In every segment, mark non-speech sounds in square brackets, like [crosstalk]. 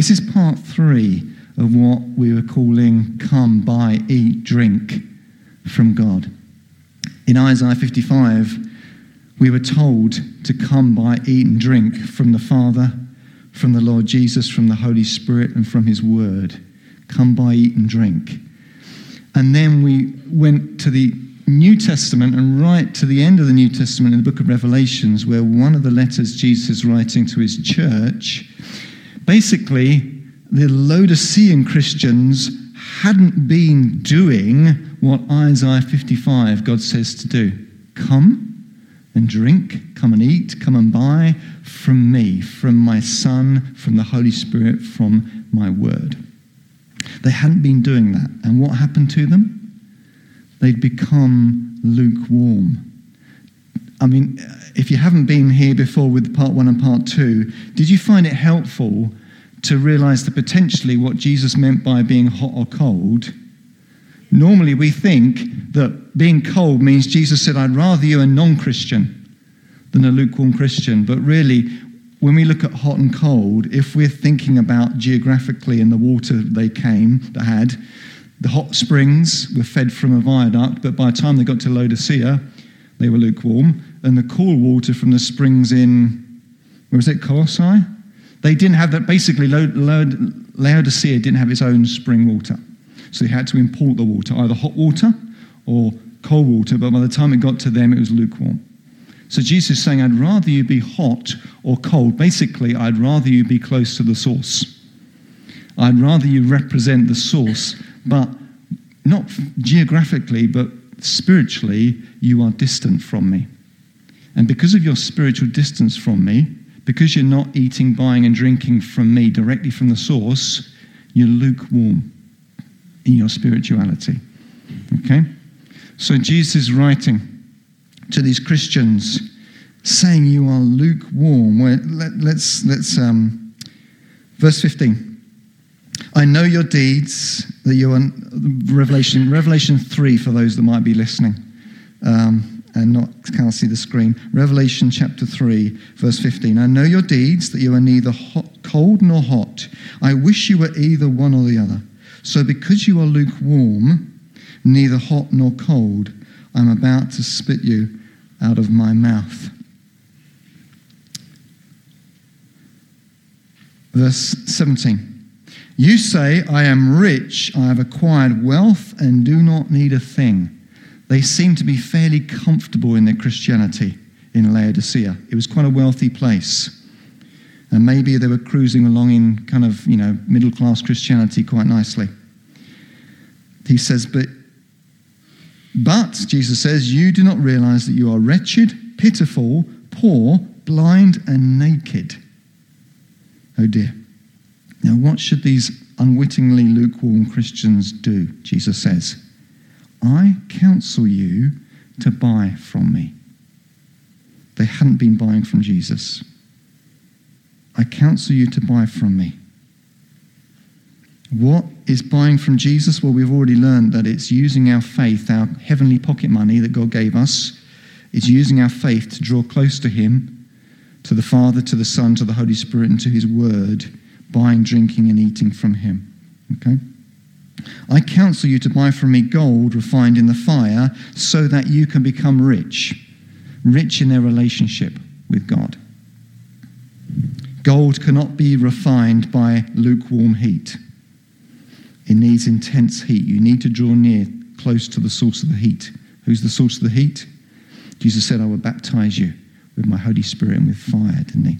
This is part three of what we were calling come, buy, eat, drink from God. In Isaiah 55, we were told to come, buy, eat, and drink from the Father, from the Lord Jesus, from the Holy Spirit, and from His Word. Come, buy, eat, and drink. And then we went to the New Testament and right to the end of the New Testament in the book of Revelations, where one of the letters Jesus is writing to his church, basically, the Laodicean Christians hadn't been doing what Isaiah 55 God says to do. Come and drink, come and eat, come and buy from me, from my Son, from the Holy Spirit, from my word. They hadn't been doing that. And what happened to them? they'd become lukewarm. I mean, if you haven't been here before with part one and part two, did you find it helpful to realize that potentially what Jesus meant by being hot or cold? Normally, we think that being cold means Jesus said, I'd rather you a non Christian than a lukewarm Christian. But really, when we look at hot and cold, if we're thinking about geographically in the water they came, that had, the hot springs were fed from a viaduct, but by the time they got to Laodicea, they were lukewarm. And the cool water from the springs in, where was it, Colossae? They didn't have that. Basically, Laodicea didn't have its own spring water. So they had to import the water, either hot water or cold water, but by the time it got to them, it was lukewarm. So Jesus is saying, I'd rather you be hot or cold. Basically, I'd rather you be close to the source. I'd rather you represent the source but not geographically, but spiritually, you are distant from me. And because of your spiritual distance from me, because you're not eating, buying, and drinking from me directly from the source, you're lukewarm in your spirituality. Okay? So Jesus is writing to these Christians saying you are lukewarm. Let, us let's, let's um, verse 15. I know your deeds, that you are, Revelation, Revelation 3 for those that might be listening um, and not can't see the screen. Revelation chapter 3, verse 15. I know your deeds, that you are neither hot, cold nor hot. I wish you were either one or the other. So because you are lukewarm, neither hot nor cold, I'm about to spit you out of my mouth. Verse 17. You say, I am rich, I have acquired wealth, and do not need a thing. They seem to be fairly comfortable in their Christianity in Laodicea. It was quite a wealthy place. And maybe they were cruising along in kind of, you know, middle class Christianity quite nicely. He says, but, but, Jesus says, you do not realize that you are wretched, pitiful, poor, blind, and naked. Oh dear. Now, what should these unwittingly lukewarm Christians do? Jesus says, I counsel you to buy from me. They hadn't been buying from Jesus. I counsel you to buy from me. What is buying from Jesus? Well, we've already learned that it's using our faith, our heavenly pocket money that God gave us. It's using our faith to draw close to Him, to the Father, to the Son, to the Holy Spirit, and to His Word buying, drinking, and eating from him. Okay? I counsel you to buy from me gold refined in the fire so that you can become rich, rich in their relationship with God. Gold cannot be refined by lukewarm heat. It needs intense heat. You need to draw near, close to the source of the heat. Who's the source of the heat? Jesus said, I will baptize you with my Holy Spirit and with fire, didn't he?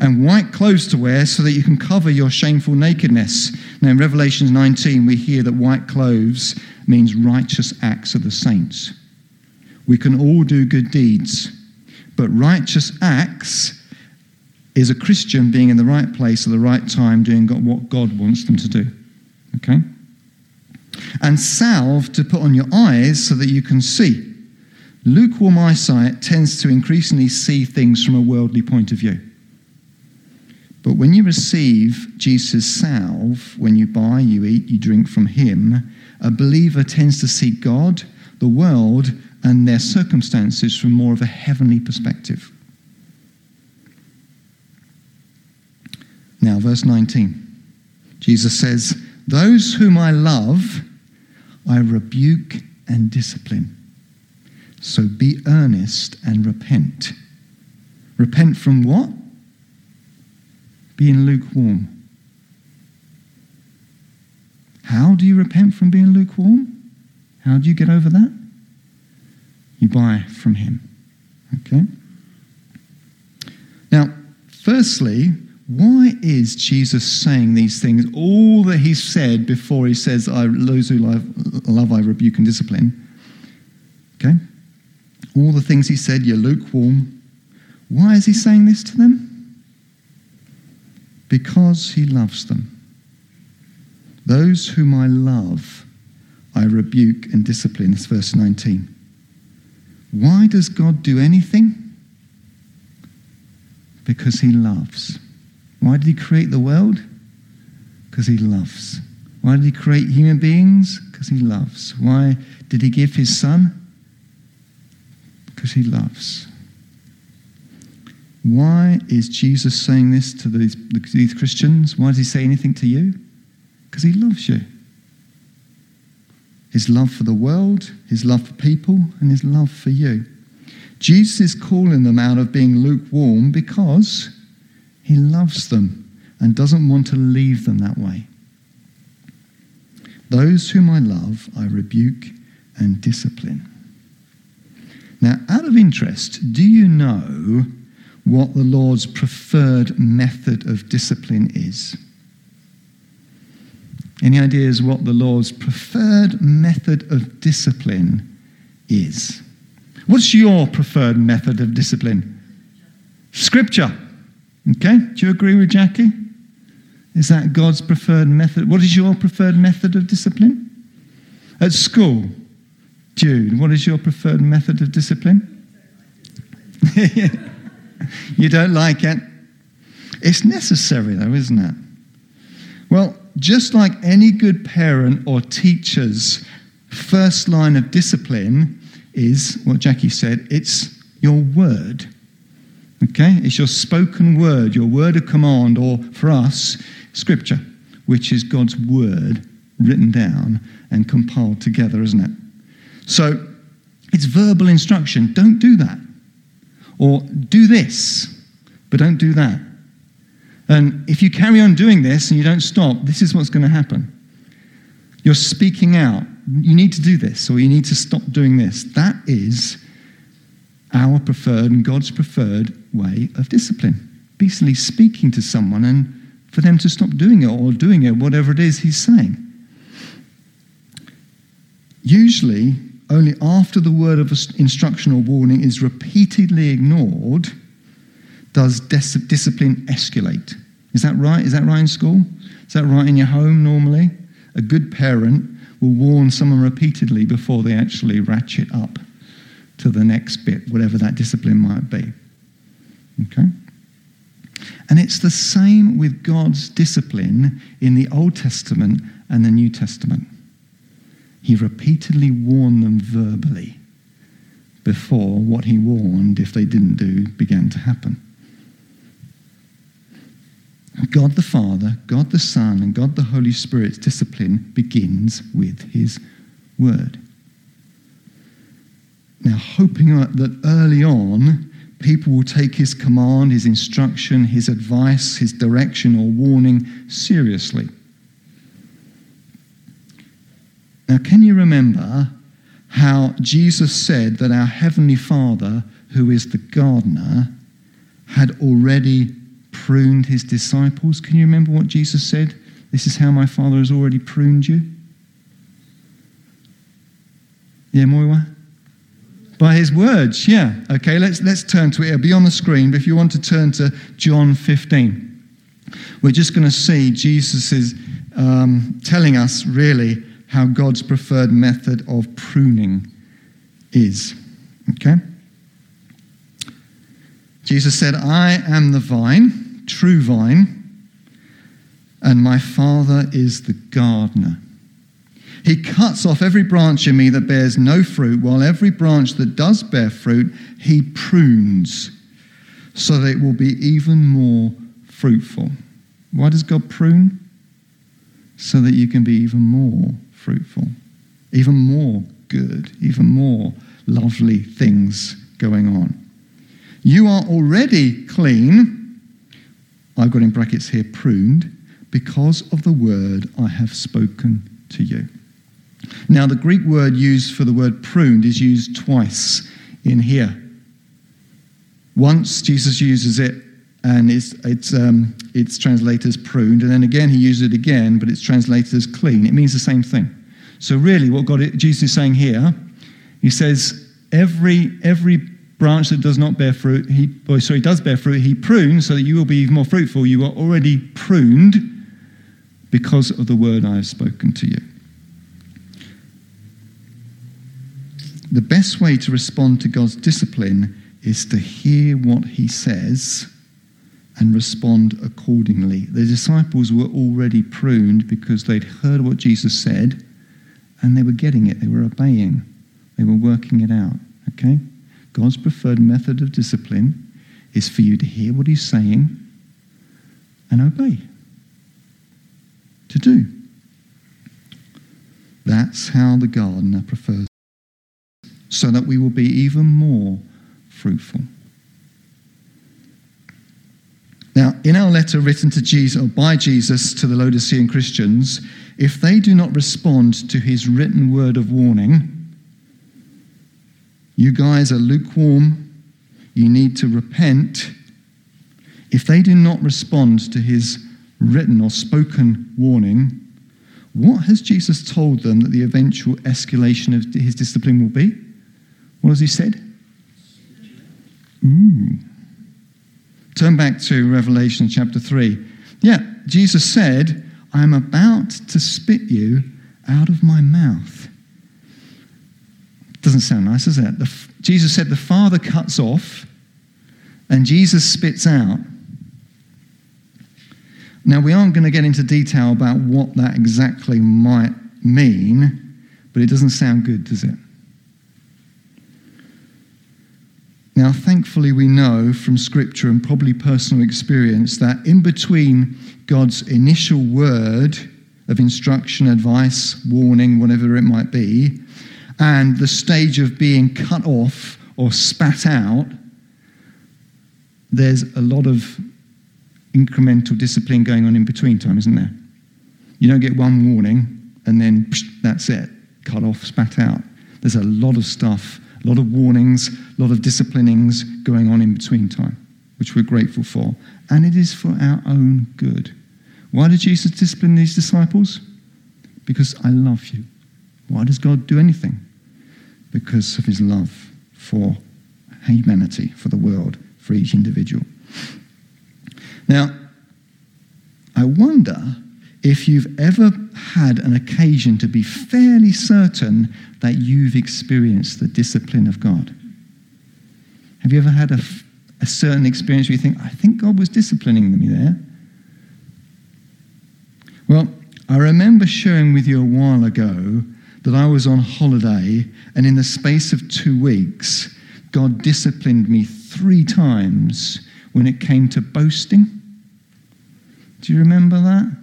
And white clothes to wear so that you can cover your shameful nakedness. Now, in Revelation 19, we hear that white clothes means righteous acts of the saints. We can all do good deeds, but righteous acts is a Christian being in the right place at the right time, doing what God wants them to do. Okay? And salve to put on your eyes so that you can see. Lukewarm eyesight tends to increasingly see things from a worldly point of view. But when you receive Jesus' salve, when you buy, you eat, you drink from him, a believer tends to see God, the world, and their circumstances from more of a heavenly perspective. Now, verse 19. Jesus says, Those whom I love, I rebuke and discipline. So be earnest and repent. Repent from what? Being lukewarm. How do you repent from being lukewarm? How do you get over that? You buy from Him. Okay? Now, firstly, why is Jesus saying these things? All that he said before he says, I, Those who love, love, I rebuke and discipline. Okay? All the things he said, you're lukewarm. Why is he saying this to them? Because he loves them. Those whom I love, I rebuke and discipline. It's verse 19. Why does God do anything? Because he loves. Why did he create the world? Because he loves. Why did he create human beings? Because he loves. Why did he give his son? Because he loves. Why is Jesus saying this to these, these Christians? Why does he say anything to you? Because he loves you. His love for the world, his love for people, and his love for you. Jesus is calling them out of being lukewarm because he loves them and doesn't want to leave them that way. Those whom I love, I rebuke and discipline. Now, out of interest, do you know what the Lord's preferred method of discipline is? Any ideas what the Lord's preferred method of discipline is? What's your preferred method of discipline? Scripture. Okay, do you agree with Jackie? Is that God's preferred method? What is your preferred method of discipline? At school, Jude, what is your preferred method of discipline? [laughs] you don't like it? It's necessary, though, isn't it? Well, just like any good parent or teacher's first line of discipline is what Jackie said it's your word. Okay? It's your spoken word, your word of command, or for us, scripture, which is God's word written down and compiled together, isn't it? So it's verbal instruction. Don't do that. Or do this, but don't do that. And if you carry on doing this and you don't stop, this is what's going to happen. You're speaking out. You need to do this, or you need to stop doing this. That is our preferred and God's preferred way of discipline. Basically, speaking to someone and for them to stop doing it or doing it, whatever it is he's saying. Usually, only after the word of instruction or warning is repeatedly ignored does dis- discipline escalate. Is that right? Is that right in school? Is that right in your home normally? A good parent will warn someone repeatedly before they actually ratchet up to the next bit, whatever that discipline might be. Okay? And it's the same with God's discipline in the Old Testament and the New Testament. He repeatedly warned them verbally before what he warned, if they didn't do, began to happen. God the Father, God the Son, and God the Holy Spirit's discipline begins with his word. Now, hoping that early on, people will take his command, his instruction, his advice, his direction, or warning seriously. Now, can you remember how Jesus said that our Heavenly Father, who is the gardener, had already pruned his disciples? Can you remember what Jesus said? This is how my Father has already pruned you. Yeah, Moiwa? By his words, yeah. Okay, let's, let's turn to it. It'll be on the screen, but if you want to turn to John 15, we're just going to see Jesus is um, telling us really how God's preferred method of pruning is. Okay? Jesus said, I am the vine, true vine, and my Father is the gardener. He cuts off every branch in me that bears no fruit, while every branch that does bear fruit, he prunes so that it will be even more fruitful. Why does God prune? So that you can be even more fruitful, even more good, even more lovely things going on. You are already clean. I've got in brackets here pruned because of the word I have spoken to you. Now, the Greek word used for the word pruned is used twice in here. Once Jesus uses it and it's, it's, um, it's translated as pruned, and then again he uses it again, but it's translated as clean. It means the same thing. So, really, what God, Jesus is saying here, he says, every, every branch that does not bear fruit, he, or oh, sorry, does bear fruit, he prunes so that you will be more fruitful. You are already pruned because of the word I have spoken to you. The best way to respond to God's discipline is to hear what he says and respond accordingly. The disciples were already pruned because they'd heard what Jesus said and they were getting it, they were obeying, they were working it out. Okay? God's preferred method of discipline is for you to hear what he's saying and obey. To do. That's how the gardener prefers so that we will be even more fruitful. Now, in our letter written to Jesus or by Jesus to the Laodicean Christians, if they do not respond to his written word of warning, you guys are lukewarm, you need to repent. If they do not respond to his written or spoken warning, what has Jesus told them that the eventual escalation of his discipline will be? What has he said? Ooh. Turn back to Revelation chapter 3. Yeah, Jesus said, I am about to spit you out of my mouth. Doesn't sound nice, does it? The, Jesus said the Father cuts off and Jesus spits out. Now, we aren't going to get into detail about what that exactly might mean, but it doesn't sound good, does it? Now, thankfully, we know from Scripture and probably personal experience that in between God's initial word of instruction, advice, warning, whatever it might be, and the stage of being cut off or spat out, there's a lot of incremental discipline going on in between time, isn't there? You don't get one warning and then psh, that's it, cut off, spat out. There's a lot of stuff a lot of warnings, a lot of disciplinings going on in between time, which we're grateful for. And it is for our own good. Why did Jesus discipline these disciples? Because I love you. Why does God do anything? Because of his love for humanity, for the world, for each individual. Now, I wonder if you've ever had an occasion to be fairly certain that you've experienced the discipline of God. Have you ever had a, a certain experience where you think, I think God was disciplining me there? Well, I remember sharing with you a while ago that I was on holiday, and in the space of two weeks, God disciplined me three times when it came to boasting. Do you remember that?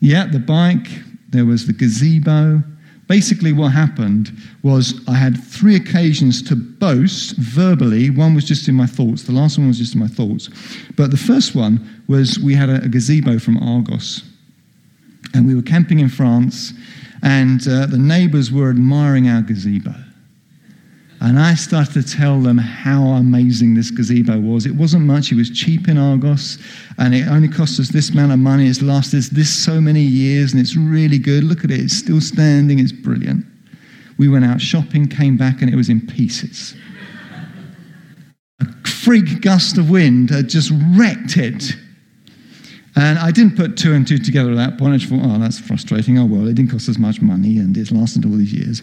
Yeah, the bike, there was the gazebo, basically what happened was I had three occasions to boast verbally. One was just in my thoughts, the last one was just in my thoughts. But the first one was we had a, a gazebo from Argos. And we were camping in France, and uh, the neighbors were admiring our gazebo. And I started to tell them how amazing this gazebo was. It wasn't much, it was cheap in Argos, and it only cost us this amount of money. It's lasted this so many years, and it's really good. Look at it, it's still standing, it's brilliant. We went out shopping, came back, and it was in pieces. A freak gust of wind had just wrecked it. And I didn't put two and two together at that point. I just thought, oh, that's frustrating. Oh, well, it didn't cost us much money, and it's lasted all these years.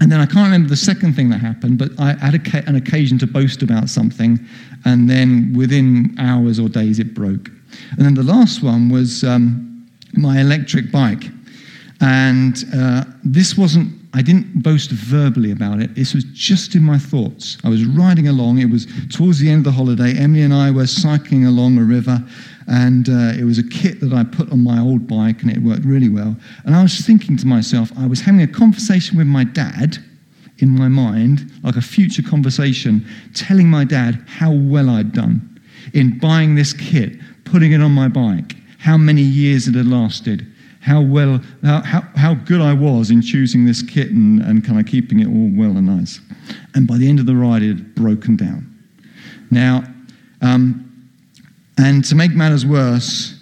And then I can't remember the second thing that happened, but I had an occasion to boast about something, and then within hours or days it broke. And then the last one was um, my electric bike. And uh, this wasn't, I didn't boast verbally about it. This was just in my thoughts. I was riding along. It was towards the end of the holiday. Emily and I were cycling along a river, And uh, it was a kit that I put on my old bike, and it worked really well. And I was thinking to myself, I was having a conversation with my dad in my mind, like a future conversation, telling my dad how well I'd done in buying this kit, putting it on my bike, how many years it had lasted, how well, how, how, how good I was in choosing this kit and, and kind of keeping it all well and nice. And by the end of the ride, it had broken down. Now, um, and to make matters worse,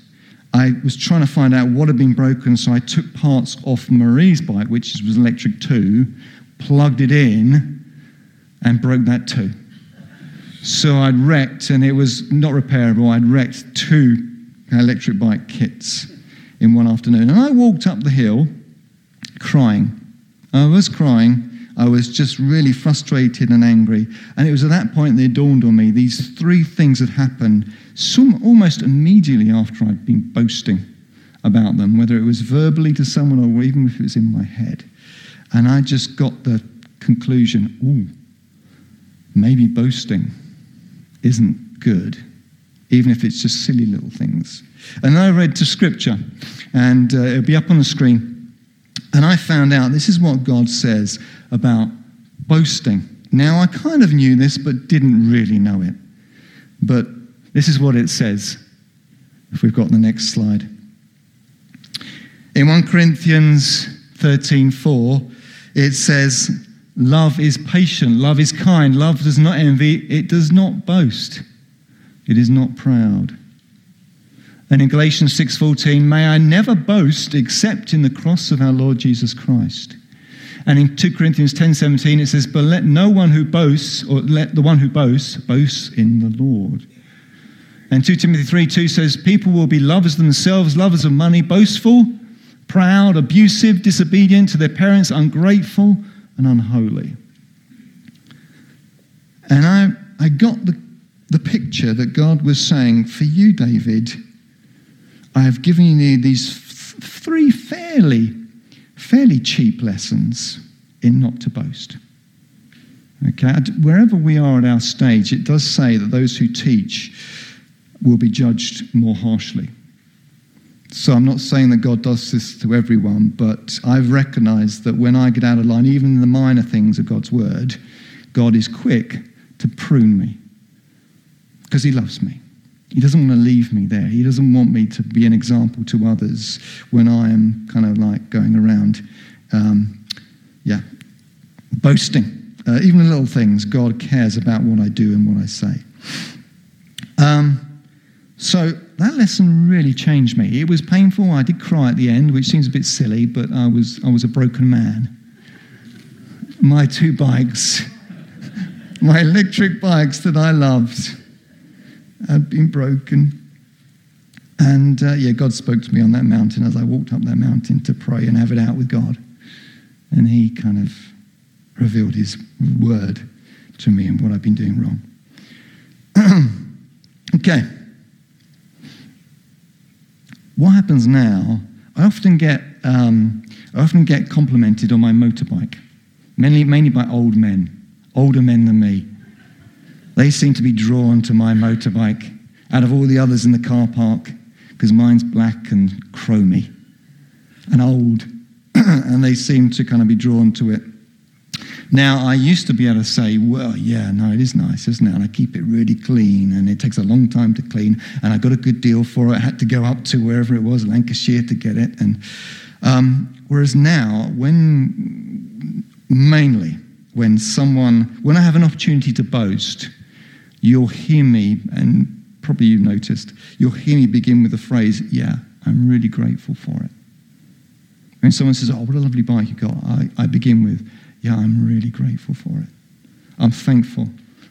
I was trying to find out what had been broken, so I took parts off Marie's bike, which was electric too, plugged it in, and broke that too. So I'd wrecked, and it was not repairable, I'd wrecked two electric bike kits in one afternoon. And I walked up the hill crying. I was crying. I was just really frustrated and angry. And it was at that point that it dawned on me these three things had happened some, almost immediately after I'd been boasting about them, whether it was verbally to someone or even if it was in my head. And I just got the conclusion ooh, maybe boasting isn't good, even if it's just silly little things. And I read to scripture, and uh, it'll be up on the screen. And I found out this is what God says about boasting. Now, I kind of knew this, but didn't really know it. But this is what it says, if we've got the next slide. In 1 Corinthians 13:4, it says, Love is patient, love is kind, love does not envy, it does not boast, it is not proud. And in Galatians 6:14, may I never boast except in the cross of our Lord Jesus Christ. And in 2 Corinthians 10:17 it says, "But let no one who boasts, or let the one who boasts, boast in the Lord." And 2 Timothy 3 2 says, People will be lovers themselves, lovers of money, boastful, proud, abusive, disobedient to their parents, ungrateful, and unholy. And I, I got the, the picture that God was saying, For you, David, I have given you these three fairly, fairly cheap lessons in not to boast. Okay, wherever we are at our stage, it does say that those who teach will be judged more harshly. So I'm not saying that God does this to everyone, but I've recognized that when I get out of line, even in the minor things of God's word, God is quick to prune me because he loves me. He doesn't want to leave me there. He doesn't want me to be an example to others when I am kind of like going around, um, yeah, boasting. Uh, even little things, God cares about what I do and what I say. Um, so that lesson really changed me. It was painful. I did cry at the end, which seems a bit silly, but I was, I was a broken man. My two bikes, [laughs] my electric bikes that I loved, had been broken. And uh, yeah, God spoke to me on that mountain as I walked up that mountain to pray and have it out with God. And He kind of revealed His word to me and what I've been doing wrong. [clears throat] okay. What happens now, I often get, um, I often get complimented on my motorbike, mainly, mainly by old men, older men than me. They seem to be drawn to my motorbike out of all the others in the car park because mine's black and chromy and old, [clears throat] and they seem to kind of be drawn to it. Now, I used to be able to say, well, yeah, no, it is nice, isn't it? And I keep it really clean, and it takes a long time to clean, and I got a good deal for it. I had to go up to wherever it was, Lancashire, to get it. And um, whereas now, when mainly when someone, when I have an opportunity to boast, you'll hear me, and probably you've noticed, you'll hear me begin with the phrase, yeah, I'm really grateful for it. When someone says, oh, what a lovely bike you got, I, I begin with, yeah, I'm really grateful for it. I'm thankful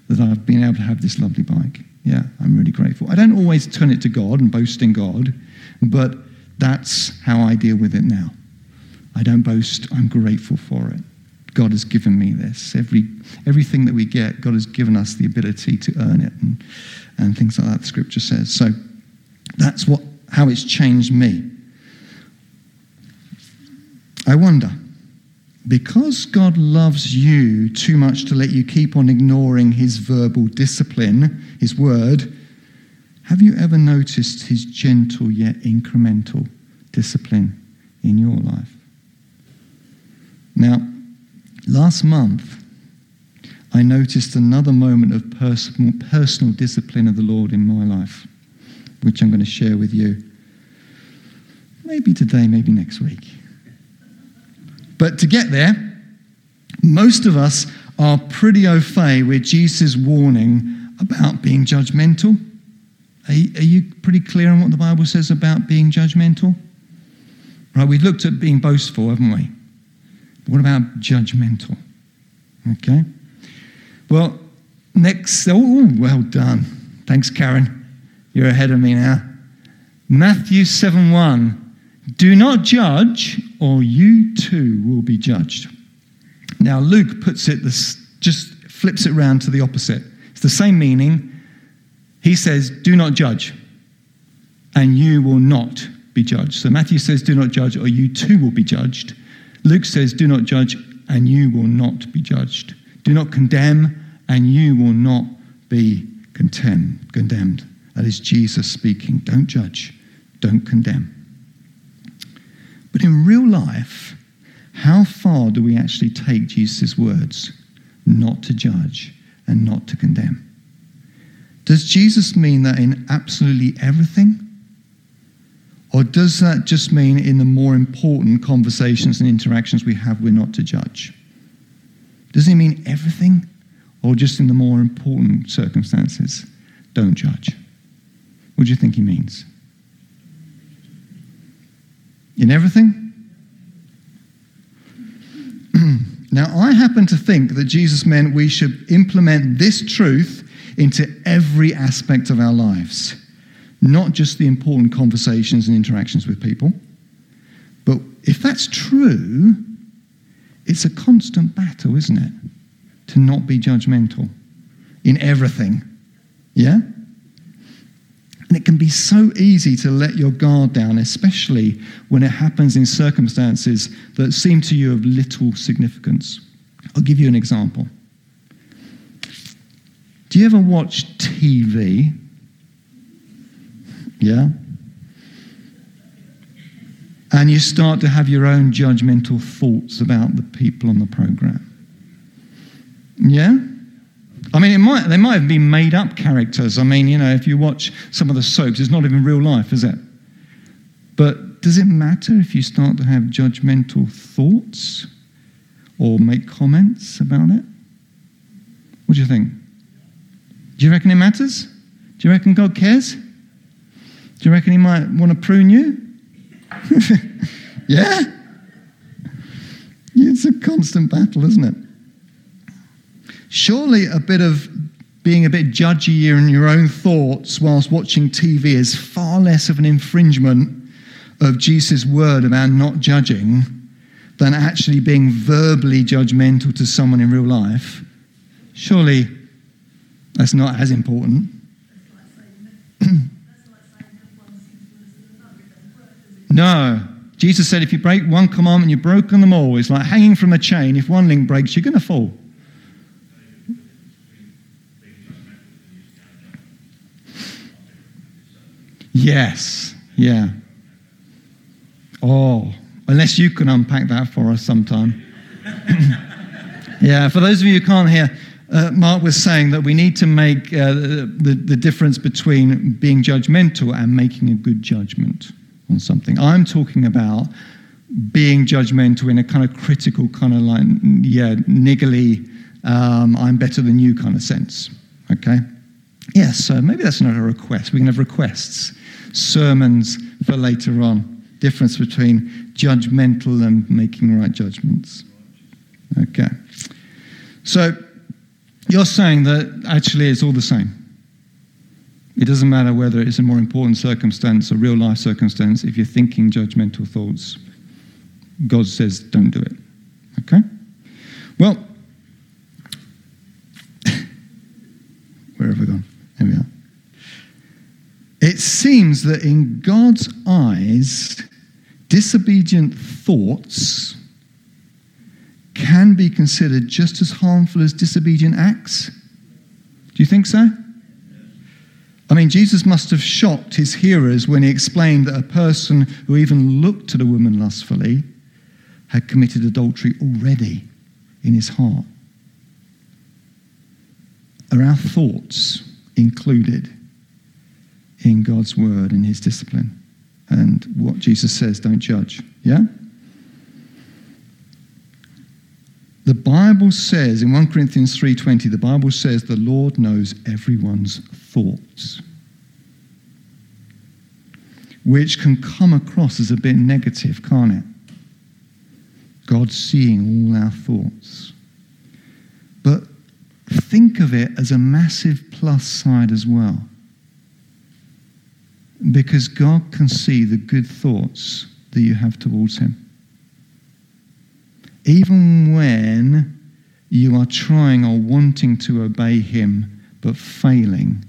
that I've been able to have this lovely bike. Yeah, I'm really grateful. I don't always turn it to God and boast in God, but that's how I deal with it now. I don't boast, I'm grateful for it. God has given me this. Every, everything that we get, God has given us the ability to earn it and, and things like that, the scripture says. So that's what, how it's changed me. I wonder, because God loves you too much to let you keep on ignoring his verbal discipline, his word, Have you ever noticed his gentle yet incremental discipline in your life? Now, last month, I noticed another moment of personal, personal discipline of the Lord in my life, which I'm going to share with you. Maybe today, maybe next week. But to get there, most of us are pretty au fait with Jesus' warning about being judgmental. Are you, pretty clear on what the Bible says about being judgmental? Right, we've looked at being boastful, haven't we? What about judgmental? Okay. Well, next, oh, well done. Thanks, Karen. You're ahead of me now. Matthew 7 1. Do not judge, or you too will be judged. Now, Luke puts it, this, just flips it around to the opposite. It's the same meaning. He says, Do not judge, and you will not be judged. So Matthew says, Do not judge, or you too will be judged. Luke says, Do not judge, and you will not be judged. Do not condemn, and you will not be condemned. That is Jesus speaking. Don't judge, don't condemn. But in real life, how far do we actually take Jesus' words? Not to judge and not to condemn. Does Jesus mean that in absolutely everything? Or does that just mean in the more important conversations and interactions we have, we're not to judge? Does he mean everything? Or just in the more important circumstances, don't judge? What do you think he means? In everything? [clears throat] now, I happen to think that Jesus meant we should implement this truth into every aspect of our lives not just the important conversations and interactions with people. But if that's true, it's a constant battle, isn't it? To not be judgmental in everything. Yeah? And it can be so easy to let your guard down, especially when it happens in circumstances that seem to you of little significance. I'll give you an example. Do you ever watch TV yeah? And you start to have your own judgmental thoughts about the people on the program. Yeah? I mean, it might, they might have been made up characters. I mean, you know, if you watch some of the soaps, it's not even real life, is it? But does it matter if you start to have judgmental thoughts or make comments about it? What do you think? Do you reckon it matters? Do you reckon God cares? Do you reckon he might want to prune you? [laughs] yeah? It's a constant battle, isn't it? Surely a bit of being a bit judgy in your own thoughts whilst watching TV is far less of an infringement of Jesus' word about not judging than actually being verbally judgmental to someone in real life. Surely that's not as important. [clears throat] No. Jesus said if you break one commandment, you've broken them all. It's like hanging from a chain. If one link breaks, you're going to fall. Yes. Yeah. Oh, unless you can unpack that for us sometime. yeah, for those of you who can't hear, uh, Mark was saying that we need to make uh, the, the difference between being judgmental and making a good judgment on something. I'm talking about being judgmental in a kind of critical, kind of like, yeah, niggly, um, I'm better than you kind of sense. Okay? Yes, so maybe that's not a request. We can have requests, sermons for later on. Difference between judgmental and making right judgments. Okay. So you're saying that actually it's all the same. It doesn't matter whether it's a more important circumstance, a real life circumstance, if you're thinking judgmental thoughts, God says don't do it. Okay? Well, [laughs] where have we gone? We are. It seems that in God's eyes, disobedient thoughts can be considered just as harmful as disobedient acts. Do you think so? I mean, Jesus must have shocked his hearers when he explained that a person who even looked at a woman lustfully had committed adultery already in his heart. Are our thoughts included in God's word and his discipline? And what Jesus says, don't judge. Yeah? The Bible says in 1 Corinthians 3:20 the Bible says the Lord knows everyone's thoughts. Which can come across as a bit negative, can't it? God seeing all our thoughts. But think of it as a massive plus side as well. Because God can see the good thoughts that you have towards Him even when you are trying or wanting to obey Him but failing,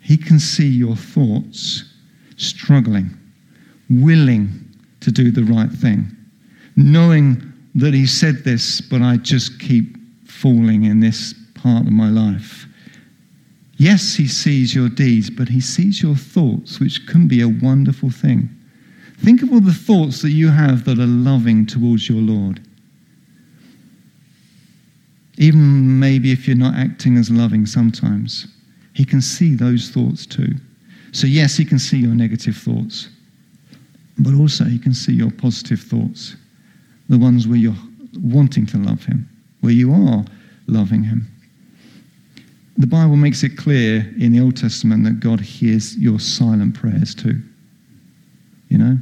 He can see your thoughts struggling, willing to do the right thing, knowing that He said this, but I just keep falling in this part of my life. Yes, He sees your deeds, but He sees your thoughts, which can be a wonderful thing. Think of all the thoughts that you have that are loving towards your Lord. Even maybe if you're not acting as loving sometimes, He can see those thoughts too. So, yes, He can see your negative thoughts, but also He can see your positive thoughts, the ones where you're wanting to love Him, where you are loving Him. The Bible makes it clear in the Old Testament that God hears your silent prayers too. You know?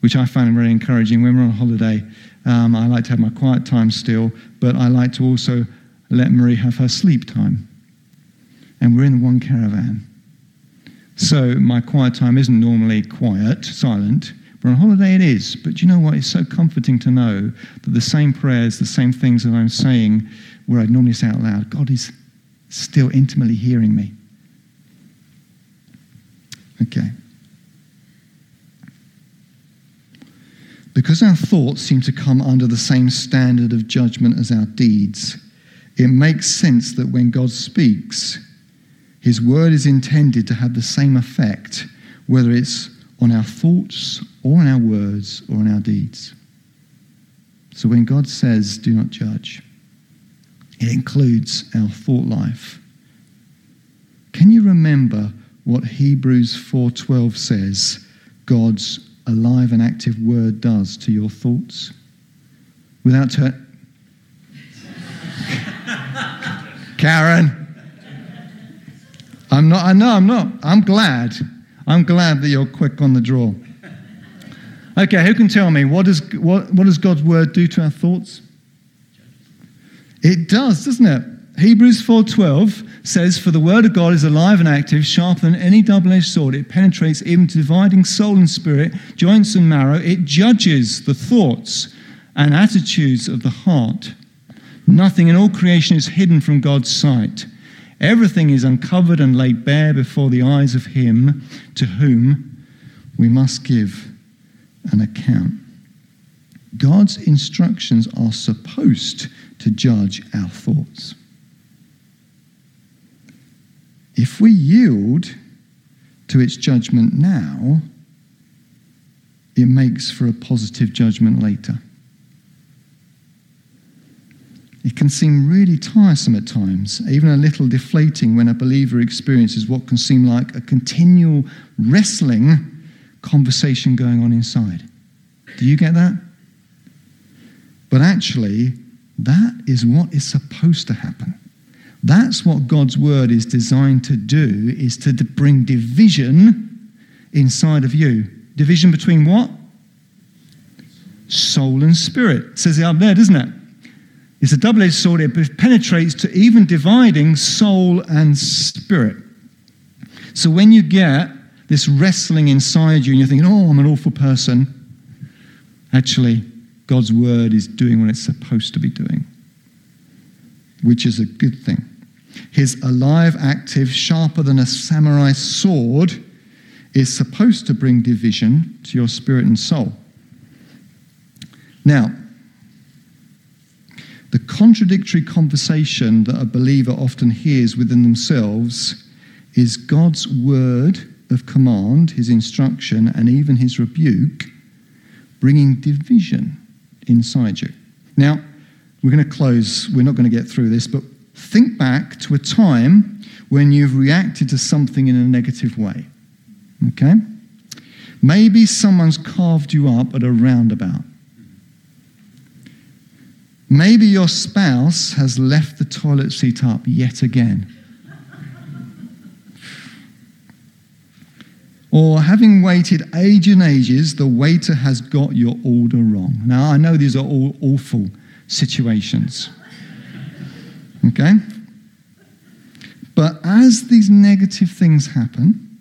Which I find very encouraging. When we're on holiday, um, I like to have my quiet time still, but I like to also let Marie have her sleep time. And we're in one caravan. So my quiet time isn't normally quiet, silent, but on holiday it is. But you know what? It's so comforting to know that the same prayers, the same things that I'm saying where I'd normally say out loud, God is still intimately hearing me. Okay. Because our thoughts seem to come under the same standard of judgment as our deeds, it makes sense that when God speaks, his word is intended to have the same effect, whether it's on our thoughts or on our words or on our deeds. So when God says, do not judge, it includes our thought life. Can you remember what Hebrews 4:12 says God's alive and active word does to your thoughts without her. [laughs] Karen. I'm not, I know I'm not. I'm glad. I'm glad that you're quick on the draw. Okay, who can tell me what does, what, what does God's word do to our thoughts? It does, doesn't it? Hebrews 4:12 says, "For the word of God is alive and active, sharper than any double-edged sword. It penetrates even to dividing soul and spirit, joints and marrow. It judges the thoughts and attitudes of the heart. Nothing in all creation is hidden from God's sight. Everything is uncovered and laid bare before the eyes of Him to whom we must give an account." God's instructions are supposed to judge our thoughts. If we yield to its judgment now, it makes for a positive judgment later. It can seem really tiresome at times, even a little deflating when a believer experiences what can seem like a continual wrestling conversation going on inside. Do you get that? But actually, that is what is supposed to happen. That's what God's word is designed to do, is to bring division inside of you. Division between what? Soul and spirit. It says it up there, doesn't it? It's a double edged sword. It penetrates to even dividing soul and spirit. So when you get this wrestling inside you and you're thinking, oh, I'm an awful person, actually, God's word is doing what it's supposed to be doing which is a good thing. His alive, active, sharper than a samurai sword is supposed to bring division to your spirit and soul. Now, the contradictory conversation that a believer often hears within themselves is God's word of command, his instruction, and even his rebuke, bringing division inside you. Now, we're going to close, we're not going to get through this, but think back to a time when you've reacted to something in a negative way. Okay? Maybe someone's carved you up at a roundabout. Maybe your spouse has left the toilet seat up yet again. Or having waited age and ages, the waiter has got your order wrong. Now, I know these are all awful situations. Okay? But as these negative things happen,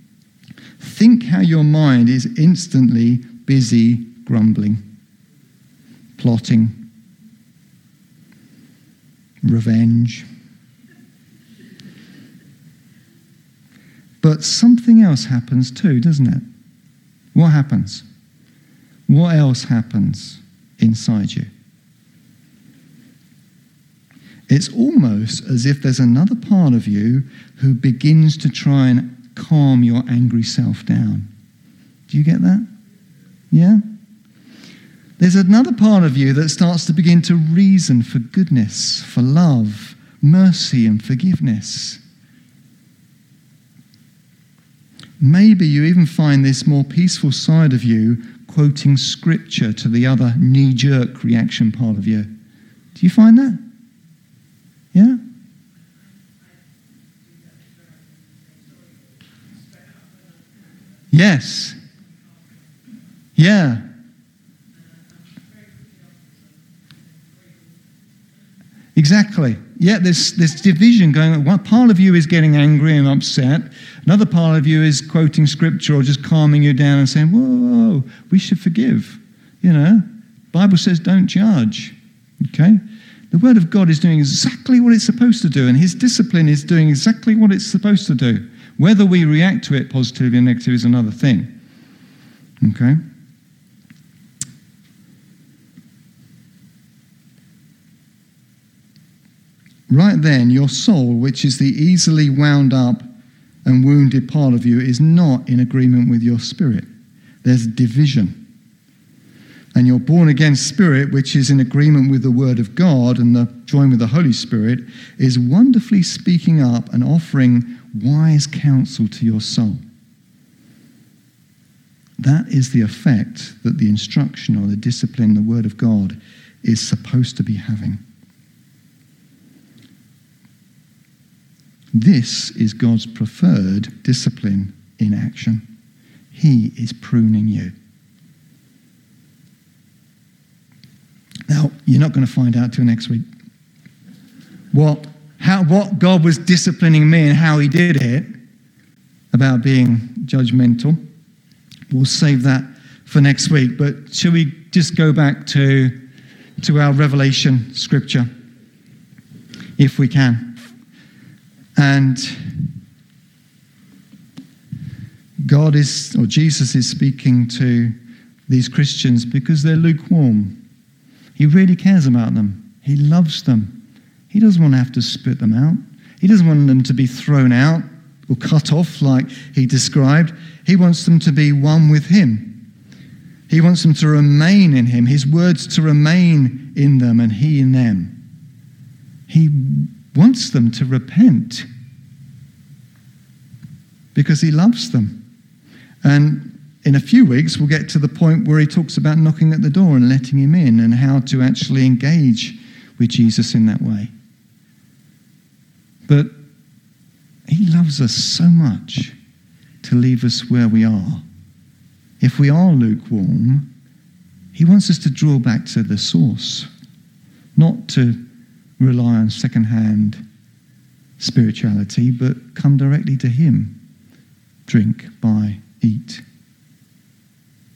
think how your mind is instantly busy grumbling, plotting, revenge. But something else happens too, doesn't it? What happens? What else happens inside you? It's almost as if there's another part of you who begins to try and calm your angry self down. Do you get that? Yeah? There's another part of you that starts to begin to reason for goodness, for love, mercy, and forgiveness. Maybe you even find this more peaceful side of you quoting scripture to the other knee jerk reaction part of you. Do you find that? Yeah? Yes. Yeah. Exactly. Yeah, there's, there's division going on. One part of you is getting angry and upset. Another part of you is quoting scripture or just calming you down and saying, whoa, whoa we should forgive. You know, Bible says don't judge. Okay? The Word of God is doing exactly what it's supposed to do, and His discipline is doing exactly what it's supposed to do. Whether we react to it positively or negatively is another thing. Okay? Right then, your soul, which is the easily wound up and wounded part of you, is not in agreement with your spirit. There's division. And your born again spirit, which is in agreement with the word of God and the join with the Holy Spirit, is wonderfully speaking up and offering wise counsel to your soul. That is the effect that the instruction or the discipline, the word of God, is supposed to be having. This is God's preferred discipline in action. He is pruning you. Now, you're not going to find out till next week what, how, what God was disciplining me and how He did it about being judgmental. We'll save that for next week. But shall we just go back to, to our Revelation scripture, if we can? And God is, or Jesus is speaking to these Christians because they're lukewarm. He really cares about them, He loves them. He doesn't want to have to spit them out, He doesn't want them to be thrown out or cut off like He described. He wants them to be one with Him. He wants them to remain in Him, His words to remain in them, and He in them. He wants them to repent because he loves them. And in a few weeks, we'll get to the point where he talks about knocking at the door and letting him in and how to actually engage with Jesus in that way. But he loves us so much to leave us where we are. If we are lukewarm, he wants us to draw back to the source, not to rely on second-hand spirituality, but come directly to Him. Drink, buy, eat.